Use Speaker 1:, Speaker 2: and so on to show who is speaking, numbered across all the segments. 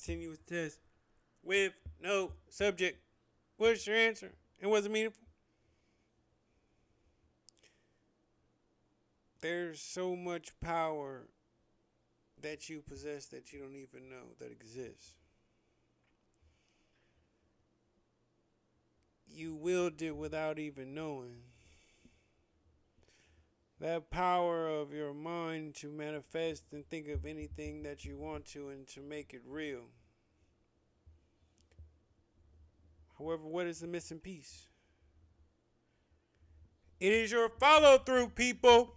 Speaker 1: continuous test with no subject. What's your answer? It meaningful? There's so much power that you possess that you don't even know that exists. You willed it without even knowing. That power of your mind to manifest and think of anything that you want to and to make it real. However, what is the missing piece? It is your follow through, people.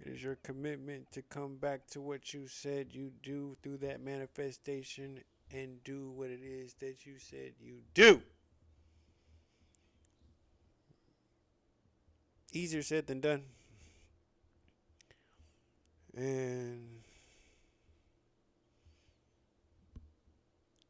Speaker 1: It is your commitment to come back to what you said you do through that manifestation and do what it is that you said you do. Easier said than done. And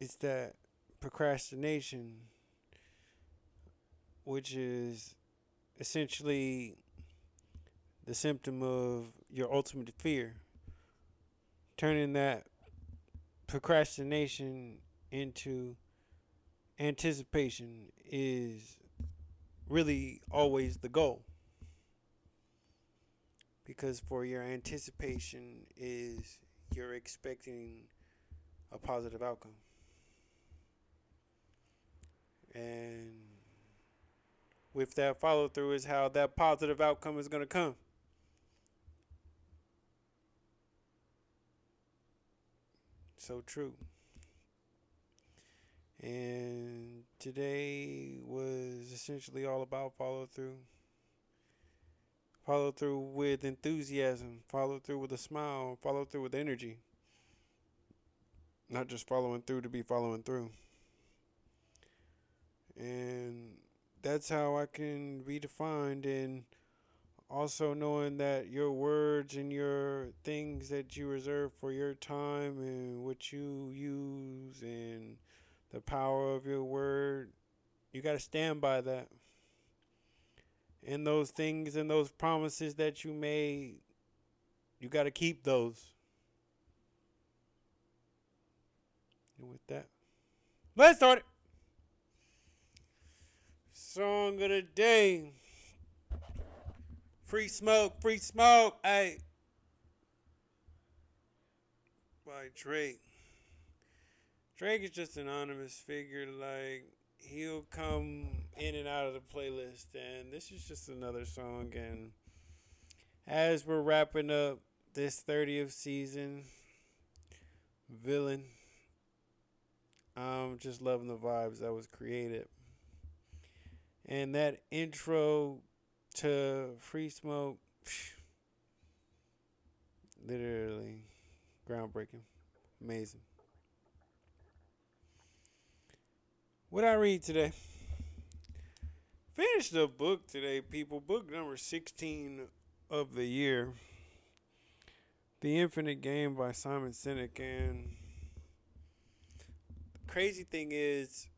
Speaker 1: it's that procrastination, which is essentially the symptom of your ultimate fear. Turning that procrastination into anticipation is really always the goal. Because for your anticipation is you're expecting a positive outcome. And with that follow through is how that positive outcome is going to come. So true. And today was essentially all about follow through. Follow through with enthusiasm, follow through with a smile, follow through with energy. Not just following through to be following through. And that's how I can be defined and also knowing that your words and your things that you reserve for your time and what you use and the power of your word you got to stand by that and those things and those promises that you made you got to keep those and with that let's start it song of the day Free smoke, free smoke. Hey. By Drake. Drake is just an anonymous figure. Like, he'll come in and out of the playlist. And this is just another song. And as we're wrapping up this 30th season, Villain, I'm just loving the vibes that was created. And that intro to Free Smoke, literally groundbreaking, amazing. What I read today? Finished the book today, people. Book number 16 of the year. The Infinite Game by Simon Sinek. And the crazy thing is,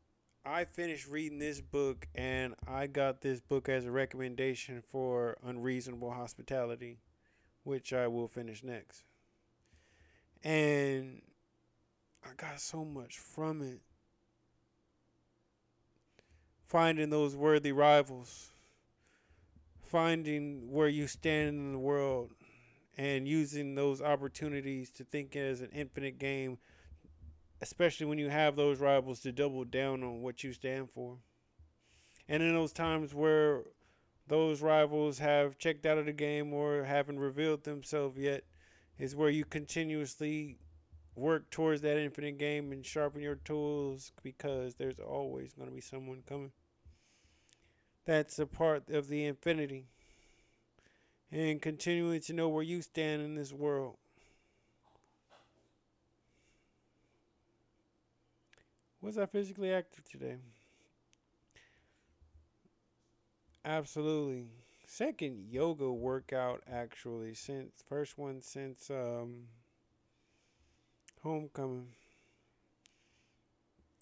Speaker 1: I finished reading this book and I got this book as a recommendation for Unreasonable Hospitality, which I will finish next. And I got so much from it. Finding those worthy rivals, finding where you stand in the world, and using those opportunities to think as an infinite game especially when you have those rivals to double down on what you stand for. And in those times where those rivals have checked out of the game or haven't revealed themselves yet, is where you continuously work towards that infinite game and sharpen your tools because there's always going to be someone coming. That's a part of the infinity. And continuing to know where you stand in this world. Was I physically active today? Absolutely. Second yoga workout actually since first one since um homecoming.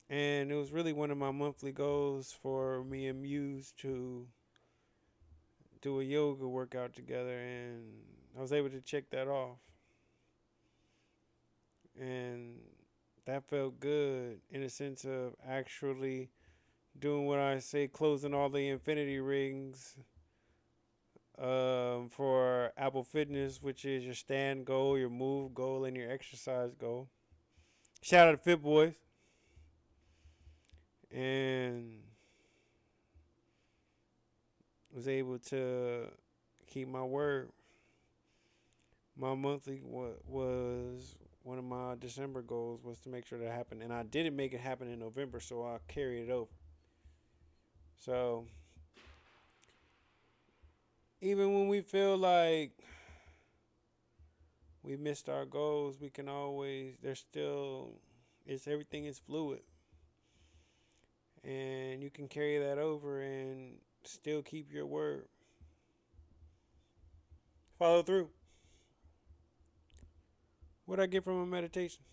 Speaker 1: And it was really one of my monthly goals for me and Muse to do a yoga workout together and I was able to check that off. And that felt good in a sense of actually doing what I say, closing all the infinity rings um, for Apple Fitness, which is your stand goal, your move goal, and your exercise goal. Shout out to Fit Boys. And was able to keep my word. My monthly was one of my December goals was to make sure that happened, and I didn't make it happen in November, so I carried it over. So even when we feel like we missed our goals, we can always there's still it's everything is fluid. And you can carry that over and still keep your word. Follow through. What I get from a meditation?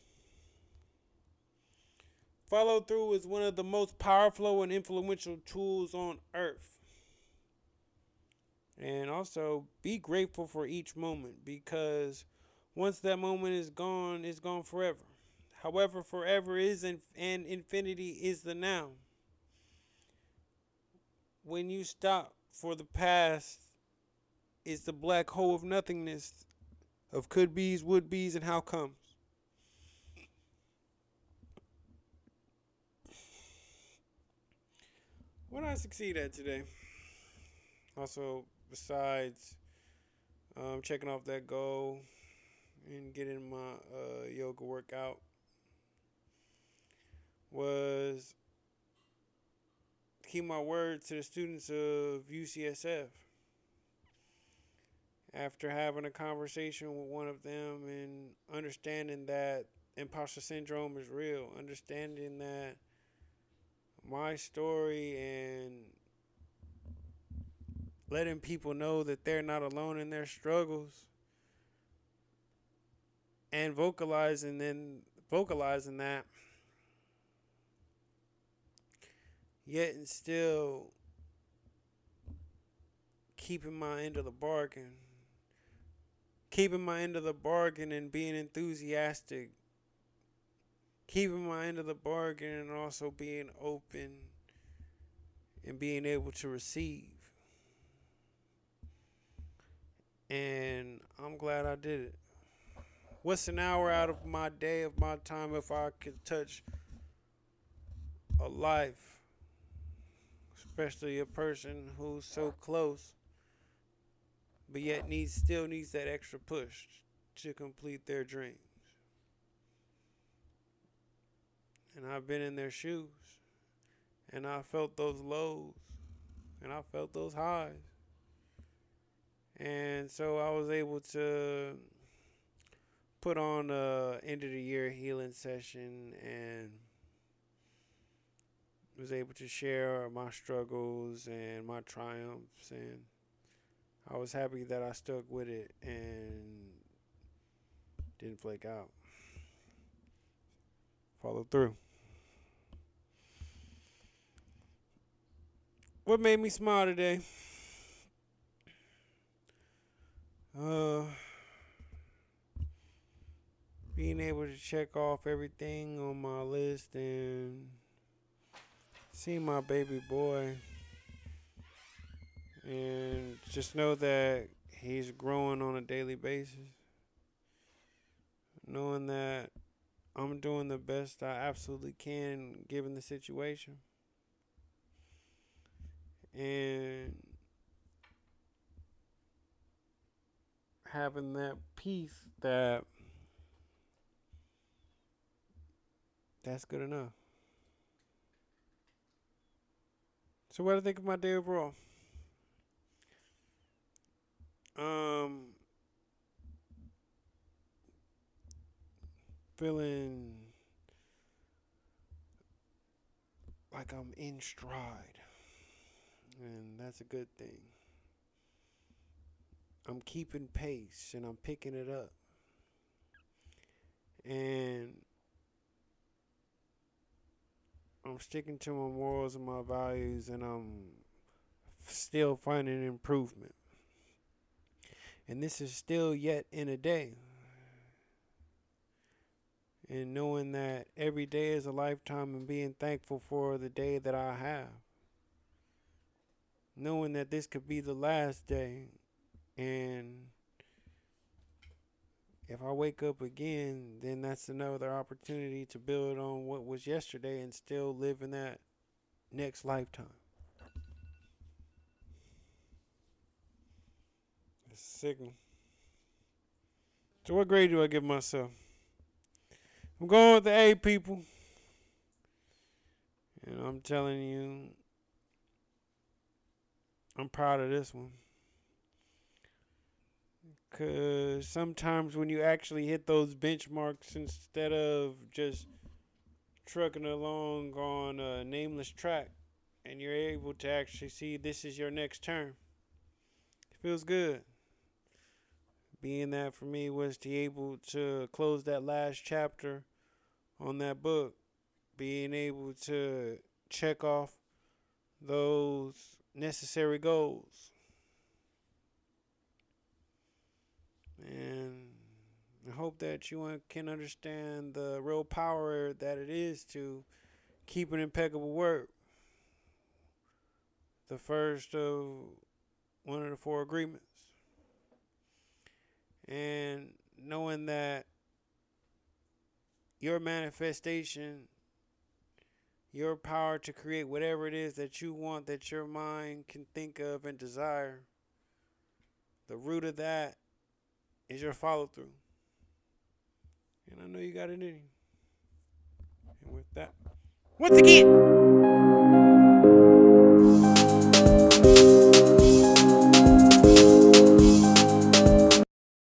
Speaker 1: Follow through is one of the most powerful and influential tools on earth. And also be grateful for each moment because once that moment is gone, it's gone forever. However, forever is and infinity is the now. When you stop for the past, it's the black hole of nothingness of could be's, would be's, and how comes. What I succeed at today? Also, besides um, checking off that goal and getting my uh, yoga workout, was keep my word to the students of UCSF. After having a conversation with one of them and understanding that imposter syndrome is real, understanding that my story and letting people know that they're not alone in their struggles and vocalizing and vocalizing that yet and still keeping my end of the bargain keeping my end of the bargain and being enthusiastic keeping my end of the bargain and also being open and being able to receive. And I'm glad I did it. What's an hour out of my day, of my time, if I could touch a life, especially a person who's so close, but yet needs still needs that extra push to complete their dreams. and I've been in their shoes, and I felt those lows, and I felt those highs. And so I was able to put on a end of the year healing session and was able to share my struggles and my triumphs and I was happy that I stuck with it and didn't flake out. Follow through. What made me smile today? Uh, being able to check off everything on my list and see my baby boy and just know that he's growing on a daily basis. Knowing that I'm doing the best I absolutely can given the situation and having that peace that that's good enough. So what do I think of my day overall? Um feeling like I'm in stride and that's a good thing. I'm keeping pace and I'm picking it up. And I'm sticking to my morals and my values and I'm still finding improvement. And this is still yet in a day. and knowing that every day is a lifetime and being thankful for the day that I have. Knowing that this could be the last day and if I wake up again, then that's another opportunity to build on what was yesterday and still live in that next lifetime. It's a signal. So, what grade do I give myself? I'm going with the A people. And I'm telling you, I'm proud of this one. Because sometimes when you actually hit those benchmarks, instead of just trucking along on a nameless track, and you're able to actually see this is your next turn, it feels good. Being that for me was to be able to close that last chapter on that book, being able to check off those necessary goals And I hope that you can understand the real power that it is to keep an impeccable word. The first of one of the four agreements. And knowing that your manifestation, your power to create whatever it is that you want, that your mind can think of and desire, the root of that is your follow through. And I know you got it in you. And with that, once again.